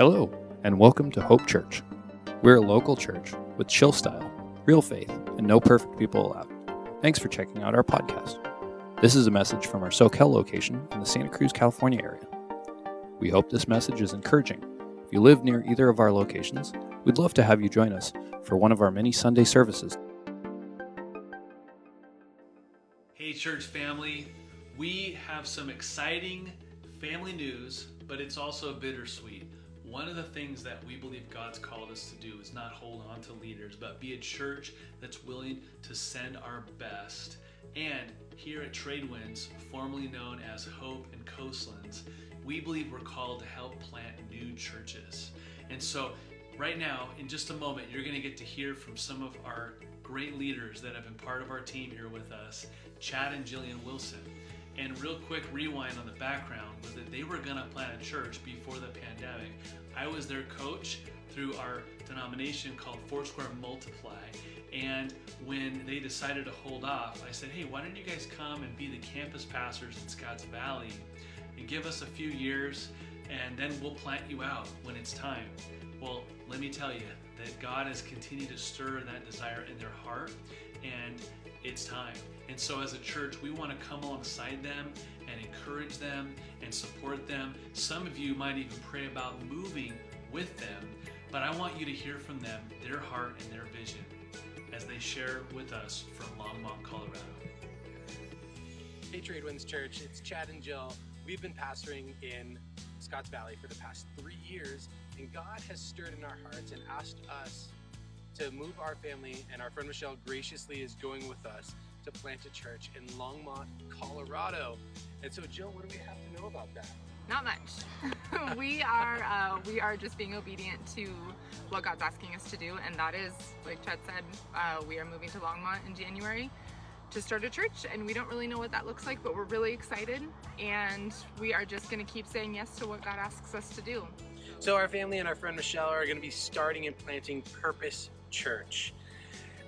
Hello, and welcome to Hope Church. We're a local church with chill style, real faith, and no perfect people allowed. Thanks for checking out our podcast. This is a message from our Soquel location in the Santa Cruz, California area. We hope this message is encouraging. If you live near either of our locations, we'd love to have you join us for one of our many Sunday services. Hey, church family, we have some exciting family news, but it's also bittersweet. One of the things that we believe God's called us to do is not hold on to leaders, but be a church that's willing to send our best. And here at Tradewinds, formerly known as Hope and Coastlands, we believe we're called to help plant new churches. And so, right now, in just a moment, you're going to get to hear from some of our great leaders that have been part of our team here with us, Chad and Jillian Wilson. And real quick rewind on the background was that they were to plant a church before the pandemic. I was their coach through our denomination called Foursquare Multiply. And when they decided to hold off, I said, hey, why don't you guys come and be the campus pastors in Scotts Valley and give us a few years and then we'll plant you out when it's time. Well, let me tell you that God has continued to stir that desire in their heart and it's time. And so, as a church, we want to come alongside them and encourage them and support them. Some of you might even pray about moving with them, but I want you to hear from them, their heart and their vision as they share with us from Longmont, Colorado. Hey, Tradewinds Church, it's Chad and Jill. We've been pastoring in Scotts Valley for the past three years, and God has stirred in our hearts and asked us to move our family, and our friend Michelle graciously is going with us to plant a church in Longmont, Colorado. And so, Jill, what do we have to know about that? Not much. we are uh, we are just being obedient to what God's asking us to do, and that is, like Chad said, uh, we are moving to Longmont in January to start a church, and we don't really know what that looks like, but we're really excited, and we are just going to keep saying yes to what God asks us to do. So, our family and our friend Michelle are going to be starting and planting Purpose Church.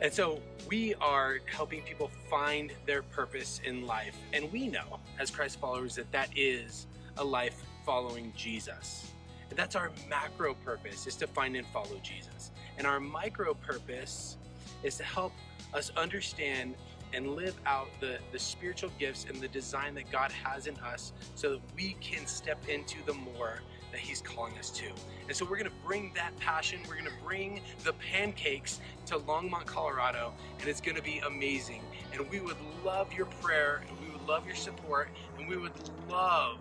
And so we are helping people find their purpose in life. And we know, as Christ followers, that that is a life following Jesus. And that's our macro purpose, is to find and follow Jesus. And our micro purpose is to help us understand and live out the, the spiritual gifts and the design that God has in us so that we can step into the more that He's calling us to. And so we're going to bring that passion, we're going to bring the pancakes to Longmont, Colorado, and it's going to be amazing. And we would love your prayer, and we would love your support, and we would love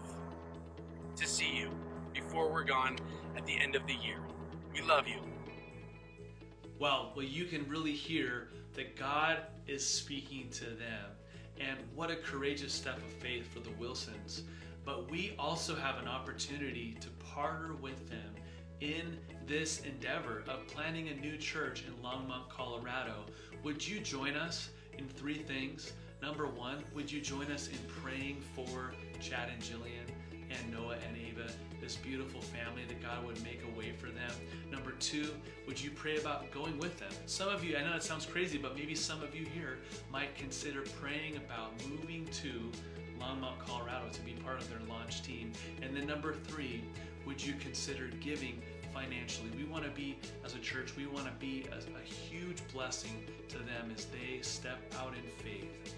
to see you before we're gone at the end of the year. We love you. Well, well, you can really hear that God is speaking to them. And what a courageous step of faith for the Wilsons. But we also have an opportunity to partner with them in this endeavor of planning a new church in Longmont, Colorado. Would you join us in three things? Number one, would you join us in praying for Chad and Jillian and Noah and Ava, this beautiful family that God would make a way for them? Number two, would you pray about going with them? Some of you, I know it sounds crazy, but maybe some of you here might consider praying about moving to Longmont, Colorado to be part of their launch team. And then number three, would you consider giving financially? We want to be, as a church, we want to be a, a huge blessing to them as they step out in faith.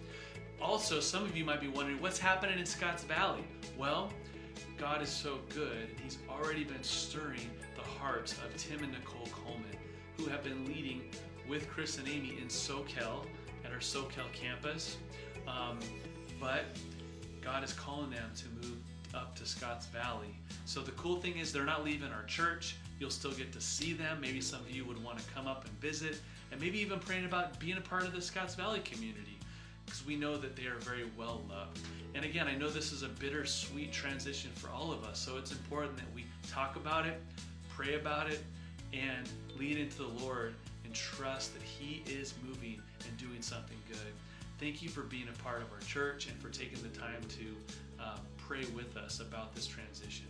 Also, some of you might be wondering what's happening in Scotts Valley. Well, God is so good, and He's already been stirring the hearts of Tim and Nicole Coleman, who have been leading with Chris and Amy in Soquel at our Soquel campus. Um, but God is calling them to move up to Scotts Valley. So the cool thing is they're not leaving our church. You'll still get to see them. Maybe some of you would want to come up and visit, and maybe even praying about being a part of the Scotts Valley community because we know that they are very well loved. And again, I know this is a bittersweet transition for all of us, so it's important that we talk about it, pray about it, and lean into the Lord and trust that He is moving and doing something good. Thank you for being a part of our church and for taking the time to uh, pray with us about this transition.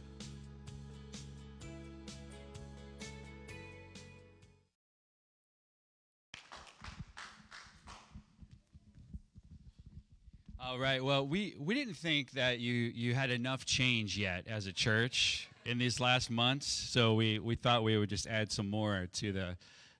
All right. Well, we, we didn't think that you, you had enough change yet as a church. in these last months, so we, we thought we would just add some more to the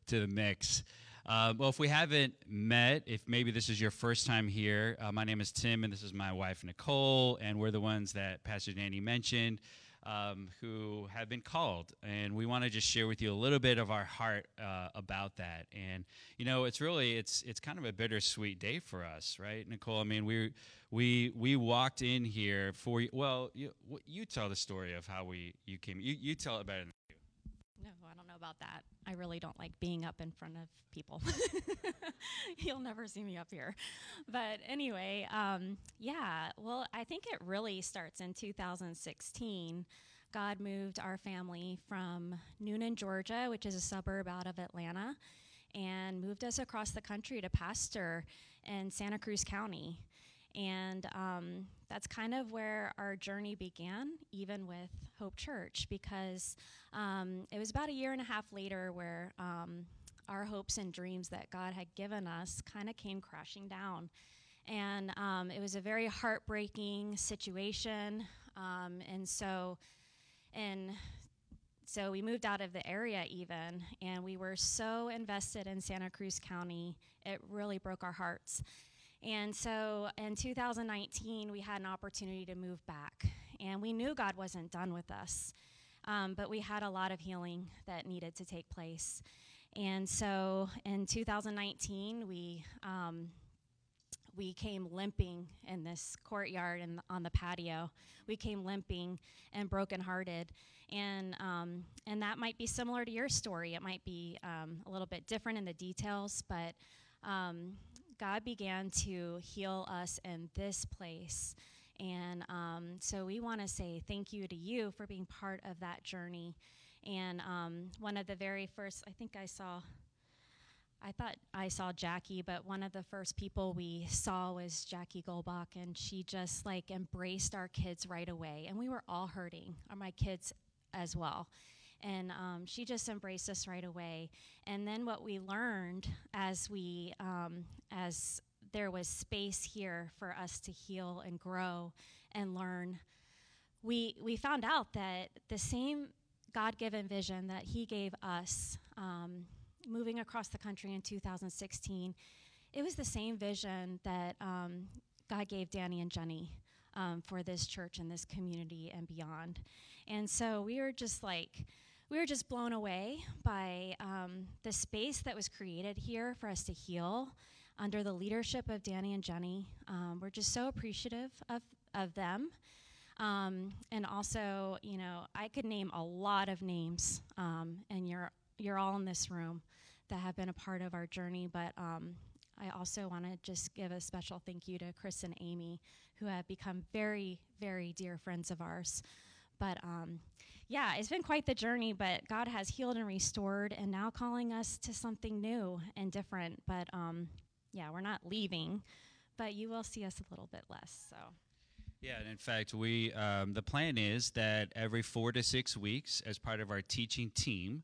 to the mix. Uh, well, if we haven't met, if maybe this is your first time here, uh, my name is Tim, and this is my wife Nicole, and we're the ones that Pastor Danny mentioned um, who have been called. And we want to just share with you a little bit of our heart uh, about that. And, you know, it's really, it's, it's kind of a bittersweet day for us, right, Nicole? I mean, we, we, we walked in here for, you. well, you, you tell the story of how we, you came, you, you tell it better I don't know about that. I really don't like being up in front of people. You'll never see me up here. But anyway, um, yeah, well, I think it really starts in 2016. God moved our family from Newnan, Georgia, which is a suburb out of Atlanta, and moved us across the country to pastor in Santa Cruz County. And um, that's kind of where our journey began, even with Hope Church, because um, it was about a year and a half later where um, our hopes and dreams that God had given us kind of came crashing down. And um, it was a very heartbreaking situation. Um, and so, and so we moved out of the area even, and we were so invested in Santa Cruz County, it really broke our hearts. And so in 2019, we had an opportunity to move back. And we knew God wasn't done with us, um, but we had a lot of healing that needed to take place. And so in 2019, we. Um, we came limping in this courtyard and on the patio. We came limping and brokenhearted, and um, and that might be similar to your story. It might be um, a little bit different in the details, but um, God began to heal us in this place. And um, so we want to say thank you to you for being part of that journey. And um, one of the very first, I think I saw, I thought I saw Jackie, but one of the first people we saw was Jackie Goldbach, and she just like embraced our kids right away. And we were all hurting, or my kids as well and um, she just embraced us right away. And then what we learned as we um, as there was space here for us to heal and grow and learn, we we found out that the same God-given vision that He gave us, um, moving across the country in 2016, it was the same vision that um, God gave Danny and Jenny. Um, for this church and this community and beyond. And so we were just like, we were just blown away by um, the space that was created here for us to heal under the leadership of Danny and Jenny. Um, we're just so appreciative of, of them. Um, and also, you know, I could name a lot of names, um, and you're, you're all in this room that have been a part of our journey, but um, I also want to just give a special thank you to Chris and Amy, who have become very, very dear friends of ours. But um, yeah, it's been quite the journey, but God has healed and restored and now calling us to something new and different. But um, yeah, we're not leaving, but you will see us a little bit less. So. Yeah, and in fact, we um, the plan is that every four to six weeks, as part of our teaching team,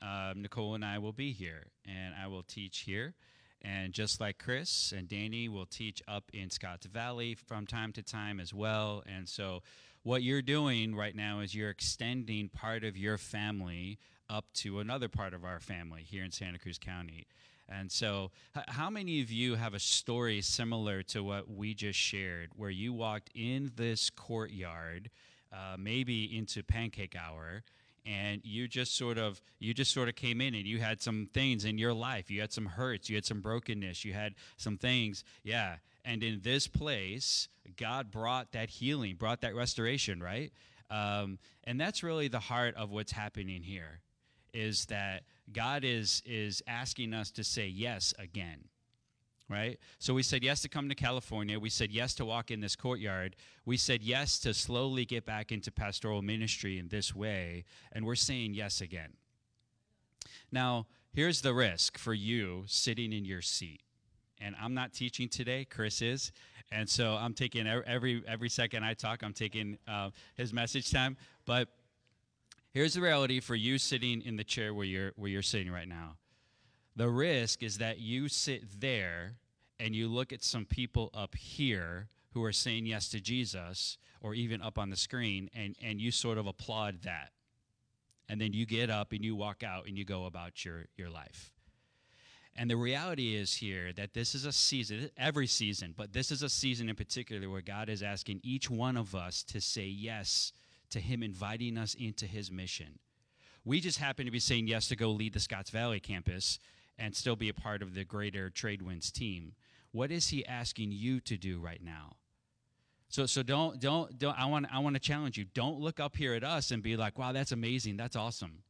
um, Nicole and I will be here, and I will teach here. And just like Chris and Danny will teach up in Scotts Valley from time to time as well. And so what you're doing right now is you're extending part of your family up to another part of our family here in Santa Cruz County. And so, h- how many of you have a story similar to what we just shared, where you walked in this courtyard, uh, maybe into pancake hour, and you just sort of you just sort of came in and you had some things in your life you had some hurts you had some brokenness you had some things yeah and in this place god brought that healing brought that restoration right um, and that's really the heart of what's happening here is that god is is asking us to say yes again right? So we said yes to come to California. We said yes to walk in this courtyard. We said yes to slowly get back into pastoral ministry in this way. And we're saying yes again. Now, here's the risk for you sitting in your seat. And I'm not teaching today, Chris is. And so I'm taking every every second I talk, I'm taking uh, his message time. But here's the reality for you sitting in the chair where you're where you're sitting right now. The risk is that you sit there and you look at some people up here who are saying yes to Jesus or even up on the screen and, and you sort of applaud that. And then you get up and you walk out and you go about your, your life. And the reality is here that this is a season, every season, but this is a season in particular where God is asking each one of us to say yes to Him inviting us into His mission. We just happen to be saying yes to go lead the Scotts Valley campus and still be a part of the greater Tradewinds team. What is He asking you to do right now? So, so don't, don't, don't. I want, I want to challenge you. Don't look up here at us and be like, "Wow, that's amazing. That's awesome.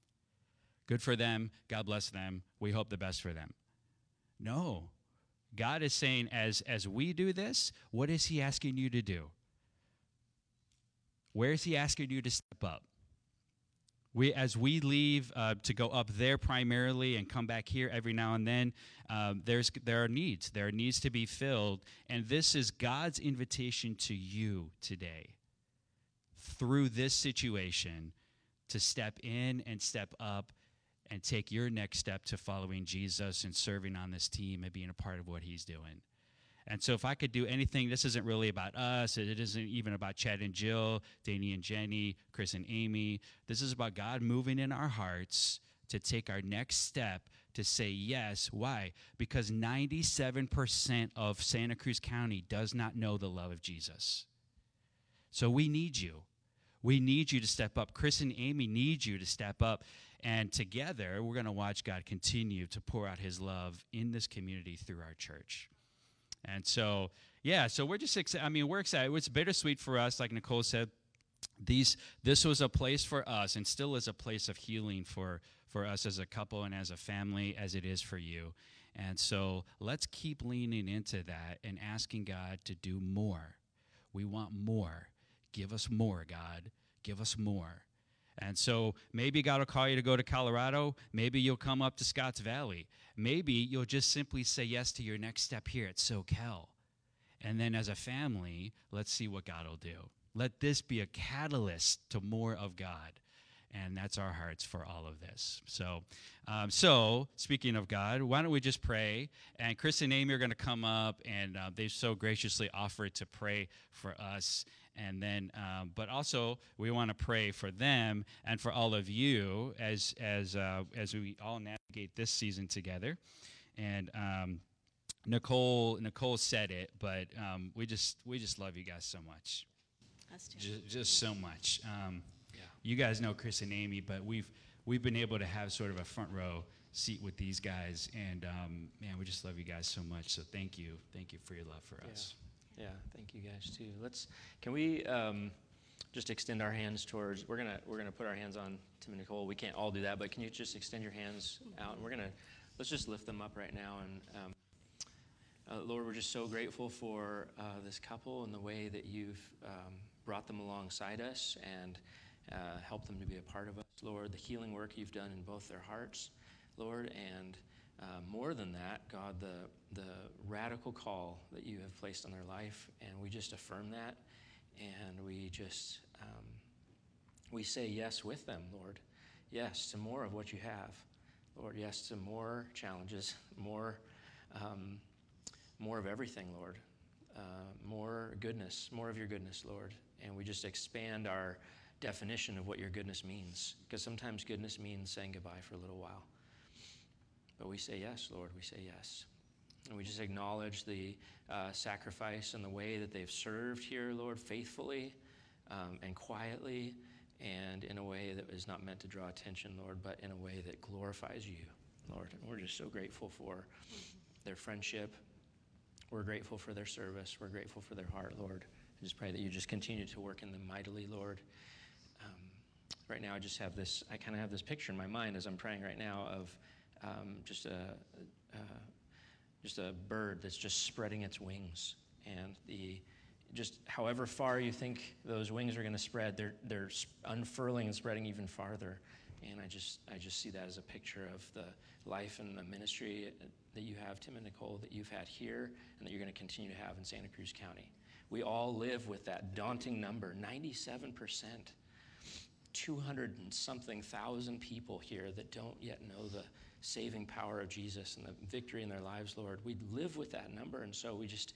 Good for them. God bless them. We hope the best for them." No. God is saying, as, as we do this, what is He asking you to do? Where is He asking you to step up? We, as we leave uh, to go up there primarily and come back here every now and then, um, there's, there are needs. There are needs to be filled. And this is God's invitation to you today through this situation to step in and step up and take your next step to following Jesus and serving on this team and being a part of what he's doing. And so, if I could do anything, this isn't really about us. It isn't even about Chad and Jill, Danny and Jenny, Chris and Amy. This is about God moving in our hearts to take our next step to say yes. Why? Because 97% of Santa Cruz County does not know the love of Jesus. So, we need you. We need you to step up. Chris and Amy need you to step up. And together, we're going to watch God continue to pour out his love in this community through our church. And so, yeah, so we're just excited. I mean, we're excited. It's bittersweet for us, like Nicole said. These, this was a place for us and still is a place of healing for, for us as a couple and as a family, as it is for you. And so let's keep leaning into that and asking God to do more. We want more. Give us more, God. Give us more. And so maybe God will call you to go to Colorado. Maybe you'll come up to Scotts Valley. Maybe you'll just simply say yes to your next step here at Soquel. And then as a family, let's see what God will do. Let this be a catalyst to more of God. And that's our hearts for all of this. So, um, so speaking of God, why don't we just pray? And Chris and Amy are going to come up, and uh, they've so graciously offered to pray for us and then um, but also we want to pray for them and for all of you as as uh, as we all navigate this season together. And um, nicole nicole said it but um, we just we just love you guys so much. Us too. just, just so much. Um, yeah. you guys know chris and amy but we've we've been able to have sort of a front row seat with these guys. And um, man we just love you guys so much. So thank you. Thank you for your love for Yeah. us Yeah, thank you guys too. Let's can we um, just extend our hands towards? We're gonna we're gonna put our hands on Tim and Nicole. We can't all do that, but can you just extend your hands out? And we're gonna let's just lift them up right now. And um, uh, Lord, we're just so grateful for uh, this couple and the way that you've um, brought them alongside us and uh, helped them to be a part of us. Lord, the healing work you've done in both their hearts, Lord, and uh, more than that, God, the, the radical call that you have placed on their life, and we just affirm that, and we just um, we say yes with them, Lord. Yes to more of what you have, Lord. Yes to more challenges, more um, more of everything, Lord. Uh, more goodness, more of your goodness, Lord. And we just expand our definition of what your goodness means, because sometimes goodness means saying goodbye for a little while. But we say yes, Lord, we say yes. And we just acknowledge the uh, sacrifice and the way that they've served here, Lord, faithfully um, and quietly and in a way that is not meant to draw attention, Lord, but in a way that glorifies you, Lord. And we're just so grateful for their friendship. We're grateful for their service. We're grateful for their heart, Lord. I just pray that you just continue to work in them mightily, Lord. Um, right now, I just have this, I kind of have this picture in my mind as I'm praying right now of um, just a, uh, just a bird that's just spreading its wings, and the just however far you think those wings are going to spread, they're they're unfurling and spreading even farther. And I just I just see that as a picture of the life and the ministry that you have, Tim and Nicole, that you've had here, and that you're going to continue to have in Santa Cruz County. We all live with that daunting number, 97 percent. 200 and something thousand people here that don't yet know the saving power of Jesus and the victory in their lives, Lord. We live with that number. And so we just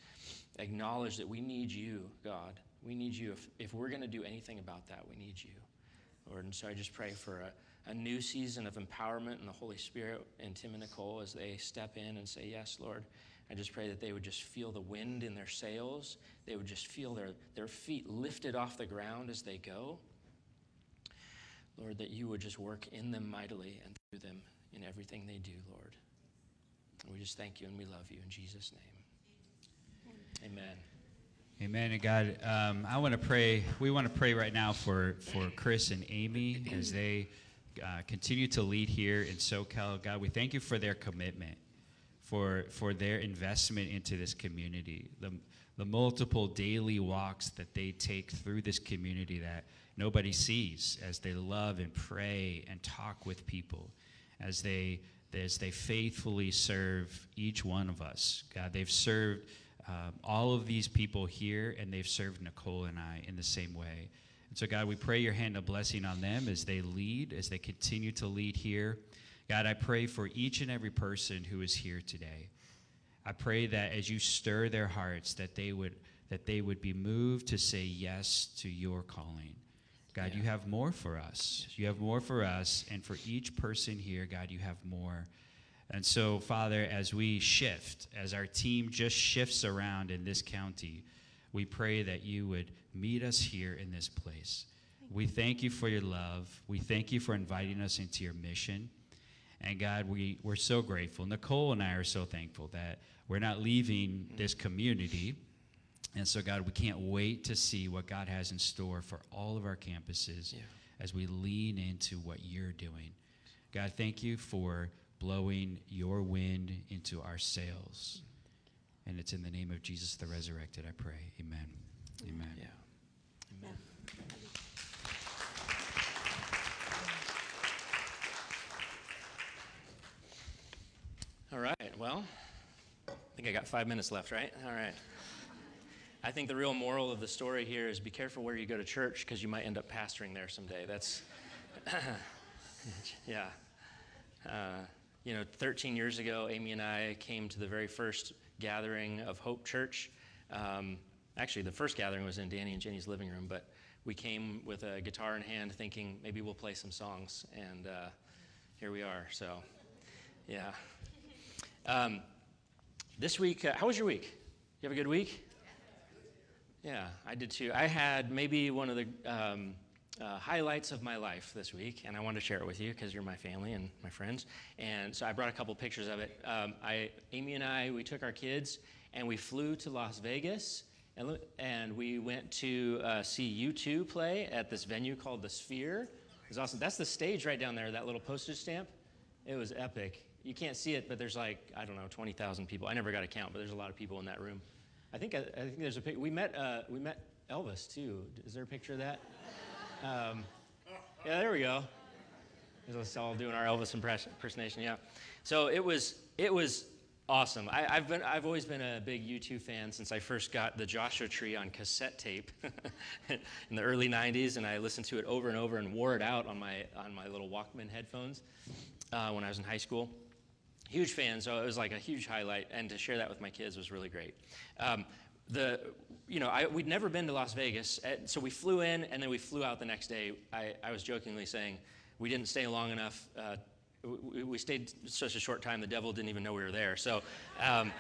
acknowledge that we need you, God. We need you. If, if we're going to do anything about that, we need you, Lord. And so I just pray for a, a new season of empowerment in the Holy Spirit in Tim and Nicole as they step in and say, Yes, Lord. I just pray that they would just feel the wind in their sails. They would just feel their, their feet lifted off the ground as they go. Lord, that you would just work in them mightily and through them in everything they do, Lord. We just thank you and we love you in Jesus' name. Amen. Amen. And God, um, I want to pray. We want to pray right now for, for Chris and Amy as they uh, continue to lead here in Soquel. God, we thank you for their commitment, for, for their investment into this community, the, the multiple daily walks that they take through this community that nobody sees as they love and pray and talk with people, as they, as they faithfully serve each one of us. God, they've served um, all of these people here, and they've served Nicole and I in the same way. And so, God, we pray your hand of blessing on them as they lead, as they continue to lead here. God, I pray for each and every person who is here today. I pray that as you stir their hearts, that they would that they would be moved to say yes to your calling. God, yeah. you have more for us. You have more for us, and for each person here, God, you have more. And so, Father, as we shift, as our team just shifts around in this county, we pray that you would meet us here in this place. We thank you for your love. We thank you for inviting us into your mission. And God, we, we're so grateful. Nicole and I are so thankful that we're not leaving this community. And so, God, we can't wait to see what God has in store for all of our campuses yeah. as we lean into what you're doing. God, thank you for blowing your wind into our sails. And it's in the name of Jesus the resurrected, I pray. Amen. Amen. Yeah. Amen. All right. Well, I think I got five minutes left, right? All right. I think the real moral of the story here is be careful where you go to church because you might end up pastoring there someday. That's, yeah. Uh, you know, 13 years ago, Amy and I came to the very first gathering of Hope Church. Um, actually, the first gathering was in Danny and Jenny's living room, but we came with a guitar in hand thinking maybe we'll play some songs, and uh, here we are. So, yeah. Um, this week, uh, how was your week? You have a good week? Yeah, I did too. I had maybe one of the um, uh, highlights of my life this week, and I wanted to share it with you because you're my family and my friends. And so I brought a couple pictures of it. Um, I, Amy and I, we took our kids and we flew to Las Vegas, and, and we went to uh, see U2 play at this venue called the Sphere. It was awesome. That's the stage right down there, that little postage stamp. It was epic. You can't see it, but there's like I don't know, 20,000 people. I never got a count, but there's a lot of people in that room. I think I, I think there's a pic. We met uh, we met Elvis too. Is there a picture of that? Um, yeah, there we go. Let's all doing our Elvis impersonation. Yeah. So it was it was awesome. I, have been I've always been a big U2 fan since I first got the Joshua Tree on cassette tape in the early '90s, and I listened to it over and over and wore it out on my on my little Walkman headphones uh, when I was in high school. Huge fan, so it was like a huge highlight, and to share that with my kids was really great. Um, the you know I, we'd never been to las vegas so we flew in and then we flew out the next day. I, I was jokingly saying we didn't stay long enough uh, we, we, stayed such a short time the devil didn't even know we were there. So um,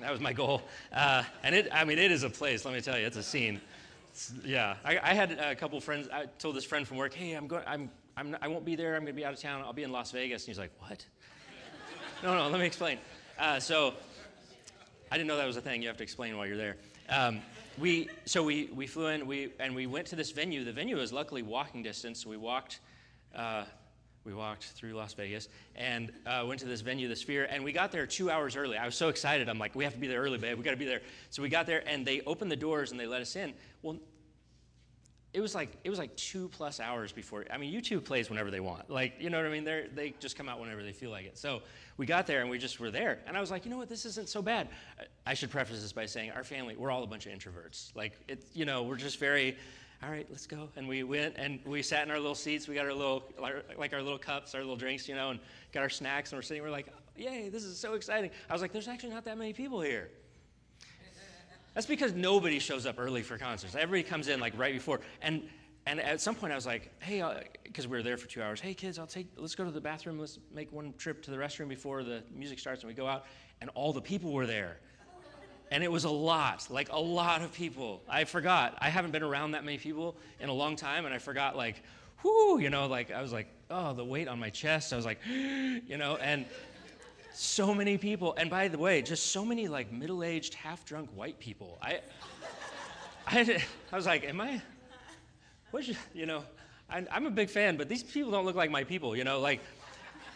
that was my goal. Uh, and it i mean it is a place let me tell you it's a scene. It's, yeah I, I, had a couple friends i told this friend from work hey i'm going i'm, I'm i won't be there i'm going to be out of town i'll be in las vegas. And he's like what no no let me explain uh, so I didn't know that was a thing. You have to explain while you're there. Um, we so we we flew in we and we went to this venue. The venue was luckily walking distance. we walked. Uh, we walked through Las Vegas and uh, went to this venue, the Sphere, and we got there two hours early. I was so excited. I'm like, we have to be there early, babe. We got to be there. So we got there, and they opened the doors and they let us in. Well, it was like it was like two plus hours before. I mean, U2 plays whenever they want. Like, you know what I mean? They they just come out whenever they feel like it. So we got there and we just were there, and I was like, you know what? This isn't so bad. I should preface this by saying our family, we're all a bunch of introverts. Like, it, you know, we're just very. all right, let's go. And we went and we sat in our little seats. We got our little, like our little cups, our little drinks, you know, and got our snacks. And we're sitting, we're like, yay, this is so exciting. I was like, there's actually not that many people here. That's because nobody shows up early for concerts. Everybody comes in like right before. And and at some point I was like, hey, uh, because we were there for two hours. Hey kids, I'll take. Let's go to the bathroom. Let's make one trip to the restroom before the music starts. And we go out, and all the people were there. And it was a lot, like a lot of people. I forgot. I haven't been around that many people in a long time, and I forgot, like, whoo, you know, like I was like, oh, the weight on my chest. I was like, you know, and so many people. And by the way, just so many like middle-aged, half-drunk white people. I, I, I was like, am I? What you, you know? I, I'm a big fan, but these people don't look like my people. You know, like,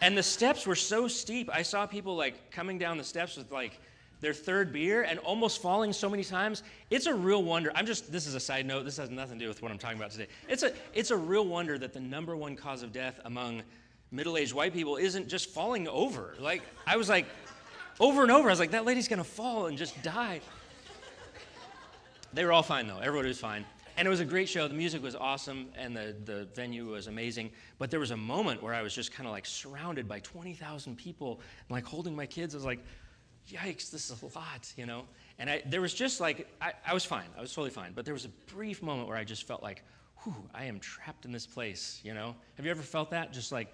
and the steps were so steep. I saw people like coming down the steps with like their third beer and almost falling so many times. It's a real wonder. I'm just this is a side note. This has nothing to do with what I'm talking about today. It's a it's a real wonder that the number one cause of death among middle-aged white people isn't just falling over. Like I was like over and over I was like that lady's to fall and just die. They were all fine though. Everybody was fine. And it was a great show. The music was awesome and the, the venue was amazing. But there was a moment where I was just kind of like surrounded by 20,000 people and like holding my kids. I was like, yikes, this is a lot, you know? And I, there was just like, I, I was fine. I was totally fine. But there was a brief moment where I just felt like, whew, I am trapped in this place, you know? Have you ever felt that? Just like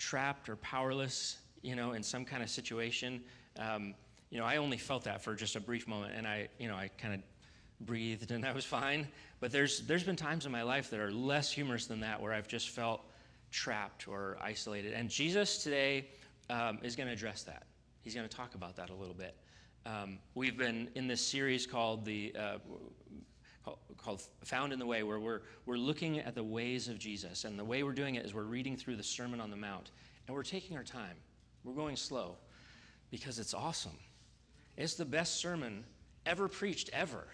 trapped or powerless, you know, in some kind of situation? Um, you know, I only felt that for just a brief moment, and I, you know, I kind of breathed and I was fine. But there's, there's been times in my life that are less humorous than that where I've just felt trapped or isolated. And Jesus today um, is going to address that. He's going to talk about that a little bit. Um, we've been in this series called the uh, called Found in the Way, where we're we're looking at the ways of Jesus, and the way we're doing it is we're reading through the Sermon on the Mount, and we're taking our time. We're going slow because it's awesome. It's the best sermon ever preached ever,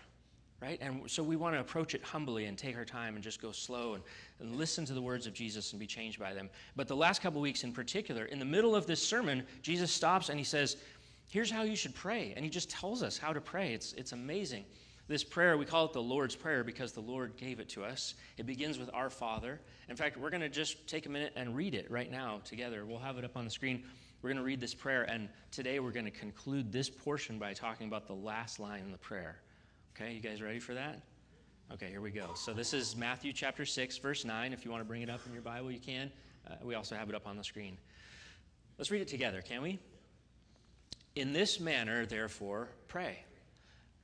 right? And so we want to approach it humbly and take our time and just go slow and, and listen to the words of Jesus and be changed by them. But the last couple weeks in particular, in the middle of this sermon, Jesus stops and he says, Here's how you should pray. And he just tells us how to pray. It's, it's amazing. This prayer, we call it the Lord's Prayer because the Lord gave it to us. It begins with Our Father. In fact, we're going to just take a minute and read it right now together. We'll have it up on the screen. We're going to read this prayer, and today we're going to conclude this portion by talking about the last line in the prayer. Okay, you guys ready for that? Okay, here we go. So this is Matthew chapter 6, verse 9. If you want to bring it up in your Bible, you can. Uh, we also have it up on the screen. Let's read it together, can we? In this manner, therefore, pray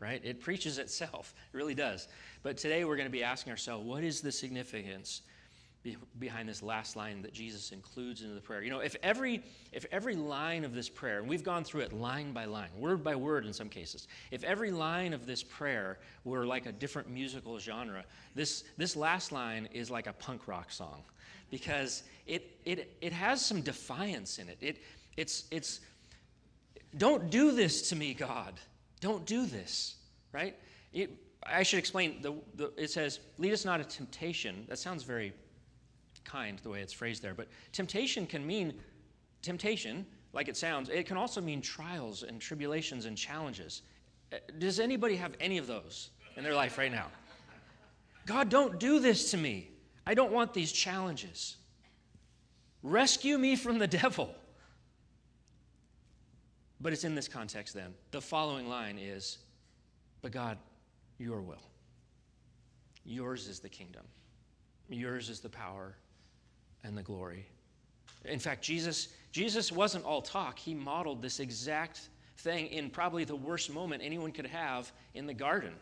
right? It preaches itself. It really does. But today we're going to be asking ourselves what is the significance behind this last line that Jesus includes into the prayer. You know, if every if every line of this prayer, and we've gone through it line by line, word by word in some cases, if every line of this prayer were like a different musical genre, this this last line is like a punk rock song because it it it has some defiance in it. It it's it's don't do this to me, God. Don't do this, right? It, I should explain. The, the, it says, "Lead us not a temptation." That sounds very kind the way it's phrased there. But temptation can mean temptation, like it sounds. It can also mean trials and tribulations and challenges. Uh, does anybody have any of those in their life right now? God, don't do this to me. I don't want these challenges. Rescue me from the devil. But it's in this context then. The following line is, But God, your will. Yours is the kingdom, yours is the power and the glory. In fact, Jesus, Jesus wasn't all talk. He modeled this exact thing in probably the worst moment anyone could have in the garden.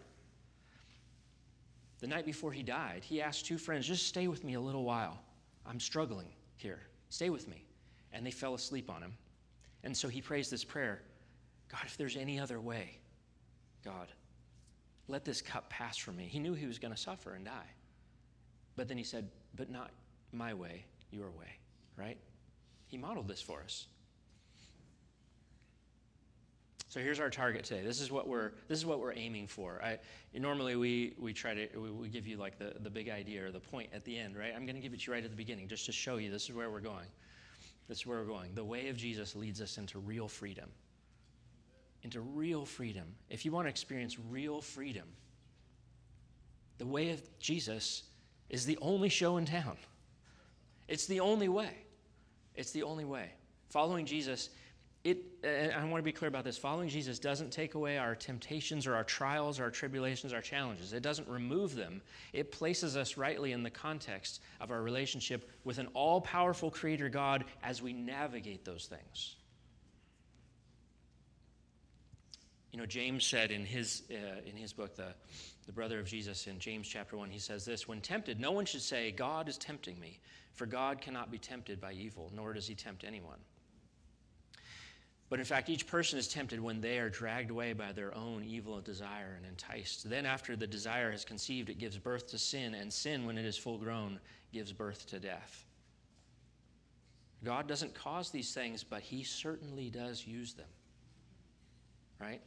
The night before he died, he asked two friends, just stay with me a little while. I'm struggling here. Stay with me. And they fell asleep on him. And so he prays this prayer God, if there's any other way, God, let this cup pass from me. He knew he was going to suffer and die. But then he said, But not my way, your way, right? He modeled this for us. So here's our target today. This is what we're this is what we're aiming for. I, normally we we try to we, we give you like the, the big idea or the point at the end, right? I'm going to give it to you right at the beginning just to show you this is where we're going. This is where we're going. The way of Jesus leads us into real freedom. Into real freedom. If you want to experience real freedom, the way of Jesus is the only show in town. It's the only way. It's the only way. Following Jesus it, I want to be clear about this. Following Jesus doesn't take away our temptations or our trials, or our tribulations, our challenges. It doesn't remove them. It places us rightly in the context of our relationship with an all powerful Creator God as we navigate those things. You know, James said in his, uh, in his book, the, the brother of Jesus, in James chapter 1, he says this When tempted, no one should say, God is tempting me, for God cannot be tempted by evil, nor does he tempt anyone. But in fact, each person is tempted when they are dragged away by their own evil desire and enticed. Then, after the desire has conceived, it gives birth to sin, and sin, when it is full grown, gives birth to death. God doesn't cause these things, but He certainly does use them. Right?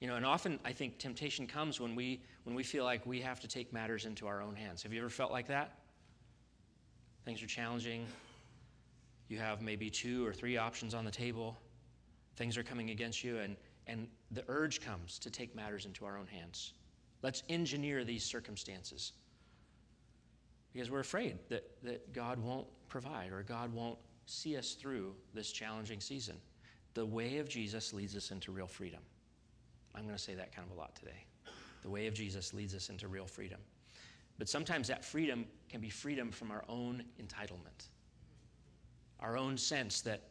You know, and often I think temptation comes when we when we feel like we have to take matters into our own hands. Have you ever felt like that? Things are challenging. You have maybe two or three options on the table Things are coming against you, and, and the urge comes to take matters into our own hands. Let's engineer these circumstances because we're afraid that, that God won't provide or God won't see us through this challenging season. The way of Jesus leads us into real freedom. I'm going to say that kind of a lot today. The way of Jesus leads us into real freedom. But sometimes that freedom can be freedom from our own entitlement, our own sense that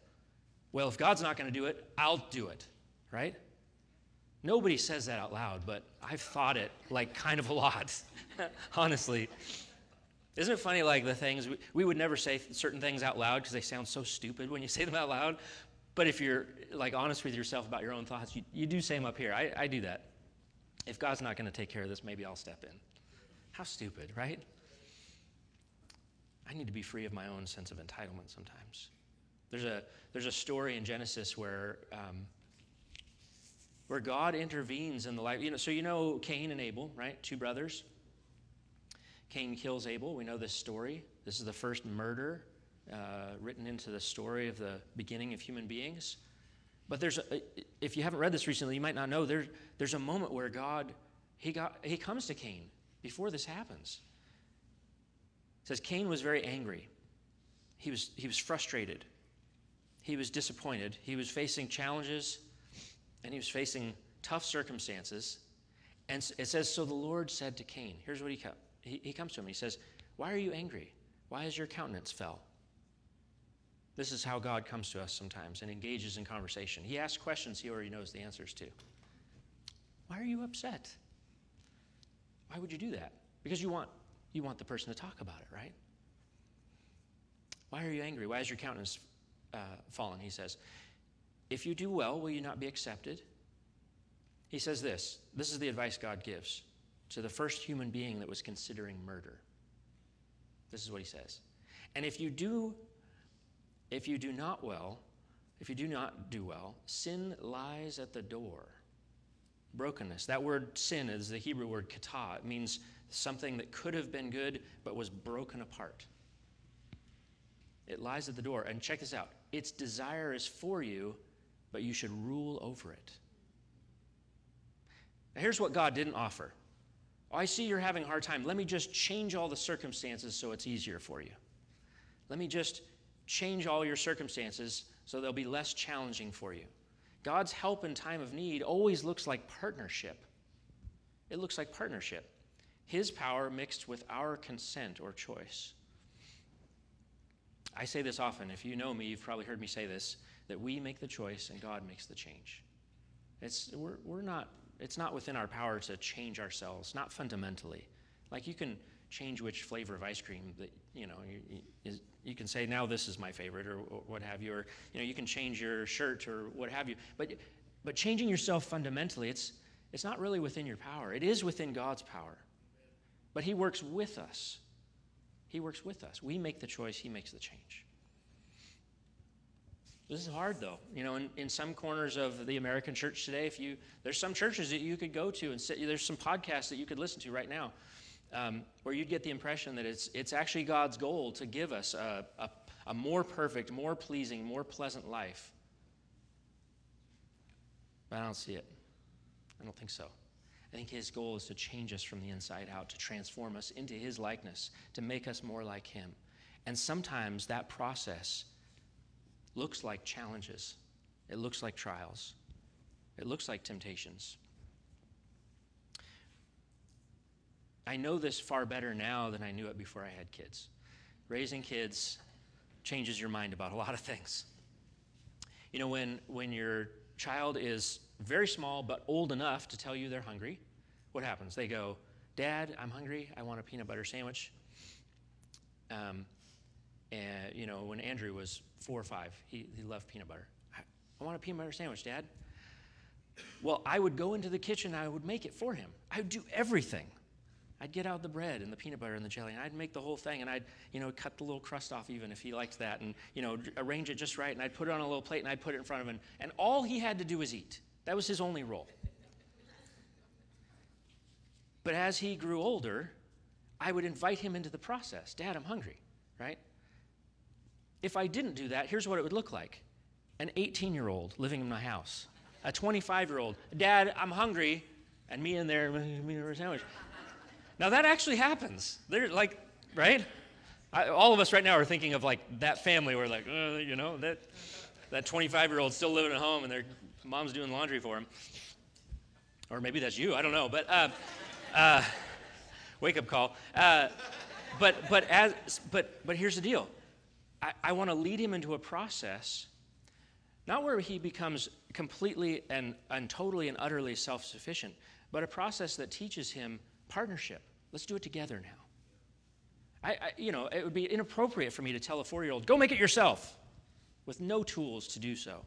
well, if God's not going to do it, I'll do it, right? Nobody says that out loud, but I've thought it like kind of a lot, honestly. Isn't it funny, like the things, we, we would never say certain things out loud because they sound so stupid when you say them out loud. But if you're like honest with yourself about your own thoughts, you, you do say them up here. I, I do that. If God's not going to take care of this, maybe I'll step in. How stupid, right? I need to be free of my own sense of entitlement sometimes. There's a, there's a story in Genesis where, um, where God intervenes in the life. You know, so you know Cain and Abel, right? Two brothers. Cain kills Abel. We know this story. This is the first murder uh, written into the story of the beginning of human beings. But there's, a, if you haven't read this recently, you might not know. There, there's a moment where God, he, got, he comes to Cain before this happens. It says Cain was very angry. He was, he was frustrated he was disappointed. He was facing challenges and he was facing tough circumstances. And it says, So the Lord said to Cain, here's what he, he, he comes to him. He says, Why are you angry? Why is your countenance fell? This is how God comes to us sometimes and engages in conversation. He asks questions he already knows the answers to. Why are you upset? Why would you do that? Because you want, you want the person to talk about it, right? Why are you angry? Why is your countenance uh, fallen. He says, If you do well, will you not be accepted? He says this this is the advice God gives to the first human being that was considering murder. This is what he says. And if you do, if you do not well, if you do not do well, sin lies at the door. Brokenness. That word sin is the Hebrew word kata. It means something that could have been good but was broken apart. It lies at the door. And check this out its desire is for you, but you should rule over it. Now, here's what God didn't offer. Oh, I see you're having a hard time. Let me just change all the circumstances so it's easier for you. Let me just change all your circumstances so they'll be less challenging for you. God's help in time of need always looks like partnership. It looks like partnership. His power mixed with our consent or choice. I say this often. If you know me, you've probably heard me say this that we make the choice and God makes the change. It's, we're, we're not, it's not within our power to change ourselves, not fundamentally. Like you can change which flavor of ice cream that, you know, you, you, you can say, now this is my favorite or, or what have you, or, you know, you can change your shirt or what have you. But, but changing yourself fundamentally, it's, it's not really within your power. It is within God's power. But He works with us He works with us. We make the choice, He makes the change. This is hard, though. You know, in, in some corners of the American church today, if you there's some churches that you could go to and sit, there's some podcasts that you could listen to right now, um, where you'd get the impression that it's it's actually God's goal to give us a, a, a more perfect, more pleasing, more pleasant life. But I don't see it. I don't think so. I think his goal is to change us from the inside out, to transform us into his likeness, to make us more like him. And sometimes that process looks like challenges, it looks like trials, it looks like temptations. I know this far better now than I knew it before I had kids. Raising kids changes your mind about a lot of things. You know, when, when your child is very small but old enough to tell you they're hungry, what happens? They go, Dad, I'm hungry. I want a peanut butter sandwich. Um, and, you know, when Andrew was four or five, he, he loved peanut butter. I, I want a peanut butter sandwich, Dad. Well, I would go into the kitchen and I would make it for him. I would do everything. I'd get out the bread and the peanut butter and the jelly, and I'd make the whole thing, and I'd, you know, cut the little crust off even if he liked that, and, you know, arrange it just right, and I'd put it on a little plate, and I'd put it in front of him, and all he had to do was eat. That was his only role. But as he grew older, I would invite him into the process. Dad, I'm hungry, right? If I didn't do that, here's what it would look like an 18 year old living in my house, a 25 year old, Dad, I'm hungry, and me in there, me a sandwich. Now that actually happens. They're like, right? I, all of us right now are thinking of like that family where like, uh, you know, that that 25 year old still living at home and their mom's doing laundry for him. Or maybe that's you. I don't know. But uh, uh, wake up call. Uh, but but as but but here's the deal. I, I want to lead him into a process, not where he becomes completely and, and totally and utterly self sufficient, but a process that teaches him partnership. Let's do it together now. I, I, you know, it would be inappropriate for me to tell a four year old, go make it yourself, with no tools to do so.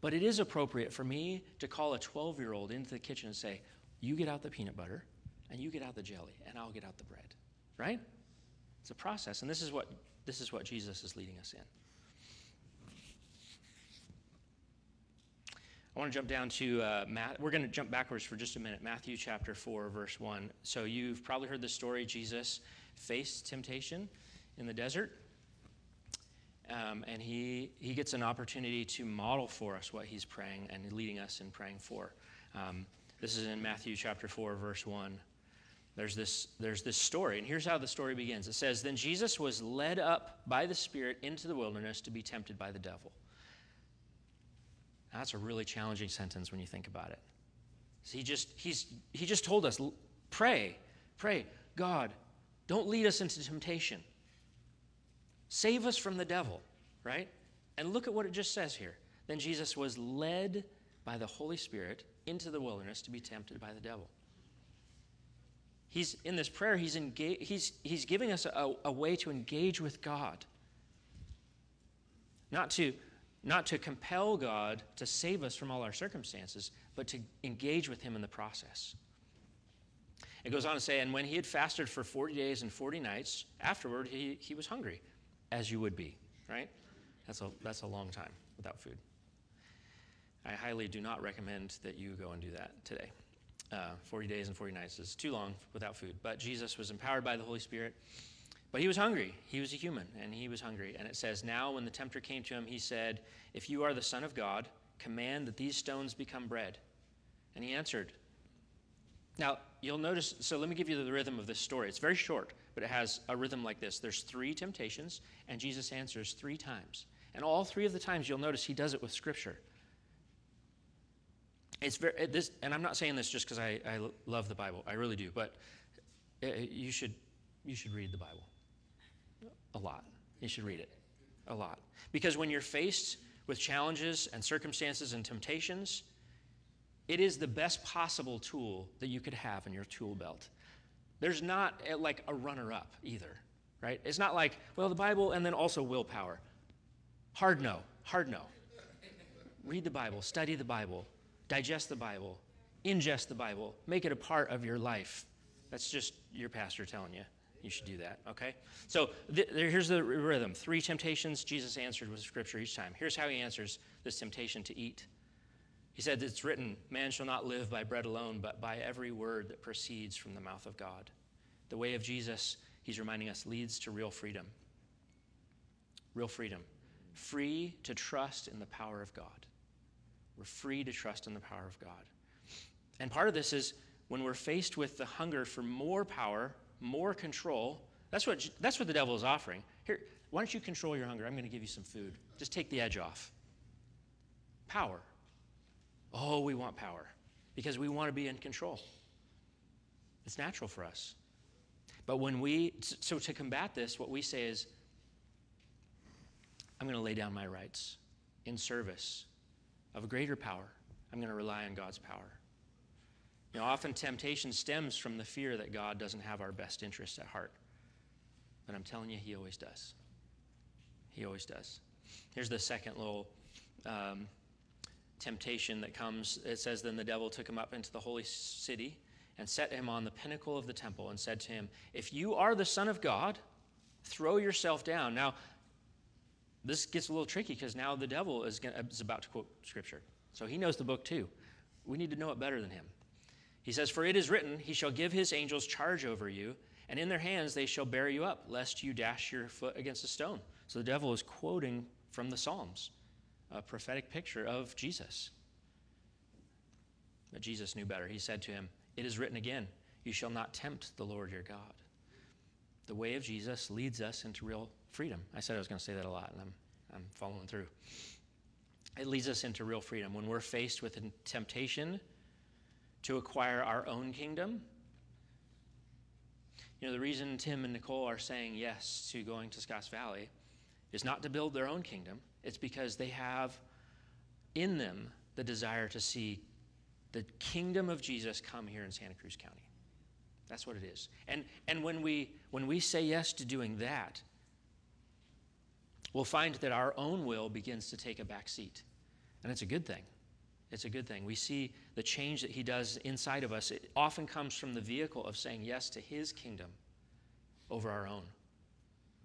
But it is appropriate for me to call a 12 year old into the kitchen and say, you get out the peanut butter, and you get out the jelly, and I'll get out the bread. Right? It's a process, and this is what, this is what Jesus is leading us in. I want to jump down to uh, Matt. We're going to jump backwards for just a minute. Matthew chapter 4, verse 1. So you've probably heard the story. Jesus faced temptation in the desert. Um, and he, he gets an opportunity to model for us what he's praying and leading us in praying for. Um, this is in Matthew chapter 4, verse 1. There's this, there's this story, and here's how the story begins. It says, Then Jesus was led up by the Spirit into the wilderness to be tempted by the devil. That's a really challenging sentence when you think about it. So he just he's he just told us pray, pray, God, don't lead us into temptation. Save us from the devil, right? And look at what it just says here. Then Jesus was led by the Holy Spirit into the wilderness to be tempted by the devil. He's in this prayer, he's, engage, he's, he's giving us a, a way to engage with God. Not to not to compel God to save us from all our circumstances, but to engage with Him in the process. It goes on to say, and when he had fasted for 40 days and 40 nights, afterward he, he was hungry, as you would be, right? That's a, that's a long time without food. I highly do not recommend that you go and do that today. Uh, 40 days and 40 nights is too long without food. But Jesus was empowered by the Holy Spirit but he was hungry. He was a human, and he was hungry. And it says, Now when the tempter came to him, he said, If you are the Son of God, command that these stones become bread. And he answered. Now, you'll notice, so let me give you the rhythm of this story. It's very short, but it has a rhythm like this there's three temptations, and Jesus answers three times. And all three of the times, you'll notice he does it with Scripture. It's very, this, and I'm not saying this just because I, I love the Bible. I really do. But uh, you should, you should read the Bible. A lot. You should read it. A lot. Because when you're faced with challenges and circumstances and temptations, it is the best possible tool that you could have in your tool belt. There's not a, like a runner up either, right? It's not like, well, the Bible and then also willpower. Hard no, hard no. Read the Bible, study the Bible, digest the Bible, ingest the Bible, make it a part of your life. That's just your pastor telling you. you should do that, okay? So th- here's the rhythm three temptations Jesus answered with scripture each time. Here's how he answers this temptation to eat. He said, It's written, man shall not live by bread alone, but by every word that proceeds from the mouth of God. The way of Jesus, he's reminding us, leads to real freedom. Real freedom. Free to trust in the power of God. We're free to trust in the power of God. And part of this is when we're faced with the hunger for more power, more control, that's what, that's what the devil is offering. Here, why don't you control your hunger? I'm going to give you some food. Just take the edge off. Power. Oh, we want power because we want to be in control. It's natural for us. But when we, so to combat this, what we say is, I'm going to lay down my rights in service of a greater power. I'm going to rely on God's power. You know, often temptation stems from the fear that God doesn't have our best interests at heart. But I'm telling you, He always does. He always does. Here's the second little um, temptation that comes. It says, Then the devil took him up into the holy city and set him on the pinnacle of the temple and said to him, If you are the Son of God, throw yourself down. Now, this gets a little tricky because now the devil is, gonna, is about to quote scripture. So he knows the book too. We need to know it better than him. He says, For it is written, He shall give His angels charge over you, and in their hands they shall bear you up, lest you dash your foot against a stone. So the devil is quoting from the Psalms, a prophetic picture of Jesus. But Jesus knew better. He said to him, It is written again, You shall not tempt the Lord your God. The way of Jesus leads us into real freedom. I said I was going to say that a lot, and I'm, I'm following through. It leads us into real freedom. When we're faced with a temptation, to acquire our own kingdom. You know, the reason Tim and Nicole are saying yes to going to Scotts Valley is not to build their own kingdom, it's because they have in them the desire to see the kingdom of Jesus come here in Santa Cruz County. That's what it is. And, and when, we, when we say yes to doing that, we'll find that our own will begins to take a back seat. And it's a good thing. It's a good thing. We see the change that he does inside of us. It often comes from the vehicle of saying yes to his kingdom over our own.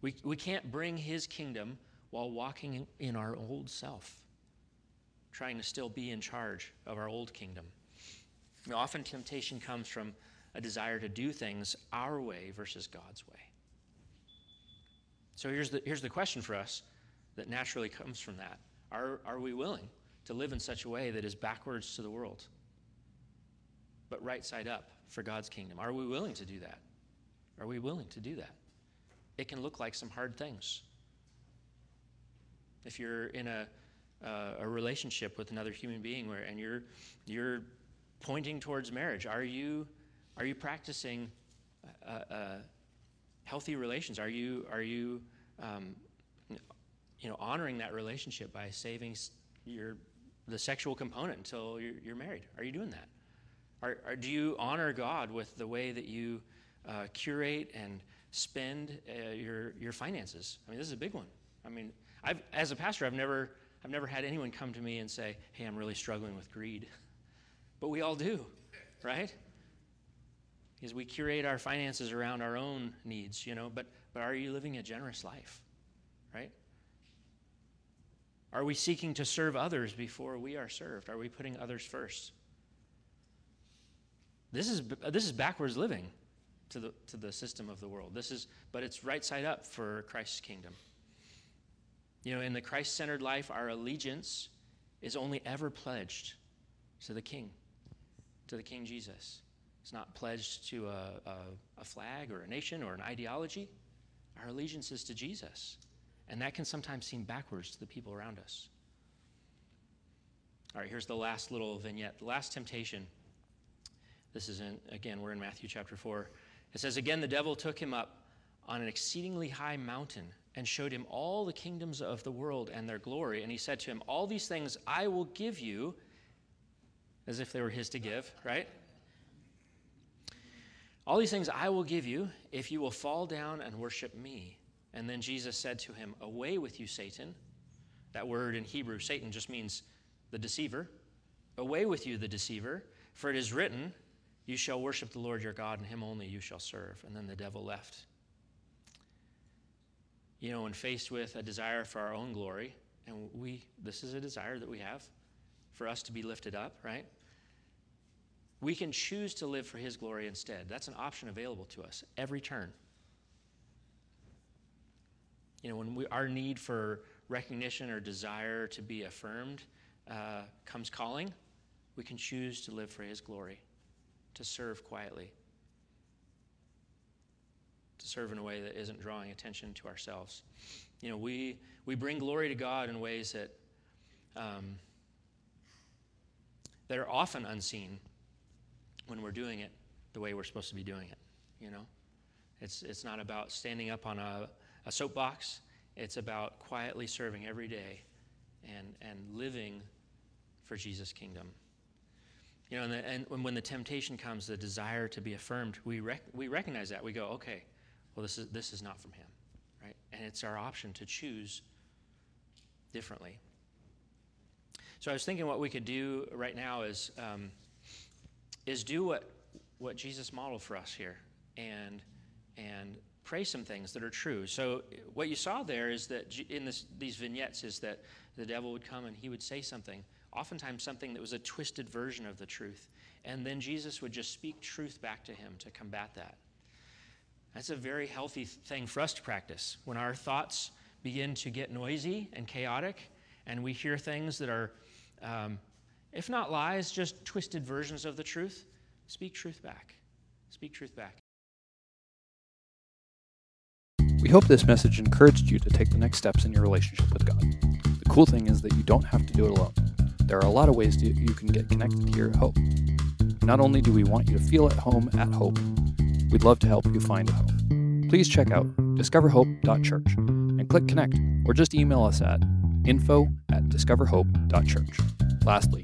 We, we can't bring his kingdom while walking in our old self, trying to still be in charge of our old kingdom. Often temptation comes from a desire to do things our way versus God's way. So here's the, here's the question for us that naturally comes from that. Are, are we willing to live in such a way that is backwards to the world, but right side up for God's kingdom? Are we willing to do that? Are we willing to do that? It can look like some hard things. If you're in a, uh, a relationship with another human being where, and you're, you're pointing towards marriage, are you, are you practicing uh, uh, healthy relations? Are you, are you um, you know, honoring that relationship by saving your the sexual component until you're, you're married. Are you doing that? Are, are, do you honor God with the way that you uh, curate and spend uh, your, your finances? I mean, this is a big one. I mean, I've, as a pastor, I've never, I've never had anyone come to me and say, hey, I'm really struggling with greed. But we all do, right? Because we curate our finances around our own needs, you know, but, but are you living a generous life, right? Are we seeking to serve others before we are served? Are we putting others first? This is, this is backwards living to the, to the system of the world. This is, but it's right side up for Christ's kingdom. You know, in the Christ centered life, our allegiance is only ever pledged to the King, to the King Jesus. It's not pledged to a, a, a flag or a nation or an ideology. Our allegiance is to Jesus. And that can sometimes seem backwards to the people around us. All right, here's the last little vignette. The last temptation. This is, in, again, we're in Matthew chapter 4. It says, Again, the devil took him up on an exceedingly high mountain and showed him all the kingdoms of the world and their glory. And he said to him, All these things I will give you, as if they were his to give, right? All these things I will give you if you will fall down and worship me. And then Jesus said to him, Away with you, Satan. That word in Hebrew, Satan, just means the deceiver. Away with you, the deceiver, for it is written, You shall worship the Lord your God, and him only you shall serve. And then the devil left you know, when faced with a desire for our own glory, and we, this is a desire that we have for us to be lifted up, right? We can choose to live for His glory instead. That's an option available to us every turn. You know, when we, our need for recognition or desire to be affirmed uh, comes calling, we can choose to live for His glory, to serve quietly, to serve in a way that isn't drawing attention to ourselves. You know, we, we bring glory to God in ways that, um, that are often unseen when we're doing it the way we're supposed to be doing it, you know? It's, it's not about standing up on a, a soapbox. It's about quietly serving every day and, and living for Jesus' kingdom. You know, and, the, and when the temptation comes, the desire to be affirmed, we, rec- we recognize that. We go, okay, well, this is, this is not from Him, right? And it's our option to choose differently. So I was thinking what we could do right now is, um, is do what, what Jesus modeled for us here and, and pray some things that are true. So what you saw there is that in this, these vignettes is that the devil would come and he would say something oftentimes something that was a twisted version of the truth. And then Jesus would just speak truth back to him to combat that. That's a very healthy thing for us to practice. When our thoughts begin to get noisy and chaotic, and we hear things that are, um, if not lies, just twisted versions of the truth, speak truth back. Speak truth back. We hope this message encouraged you to take the next steps in your relationship with God. The cool thing is that you don't have to do it alone. There are a lot of ways to, you can get connected here at Hope. Not only do we want you to feel at home at Hope, we'd love to help you find a home. Please check out discoverhope.church and click connect or just email us at info at discoverhope.church. Lastly,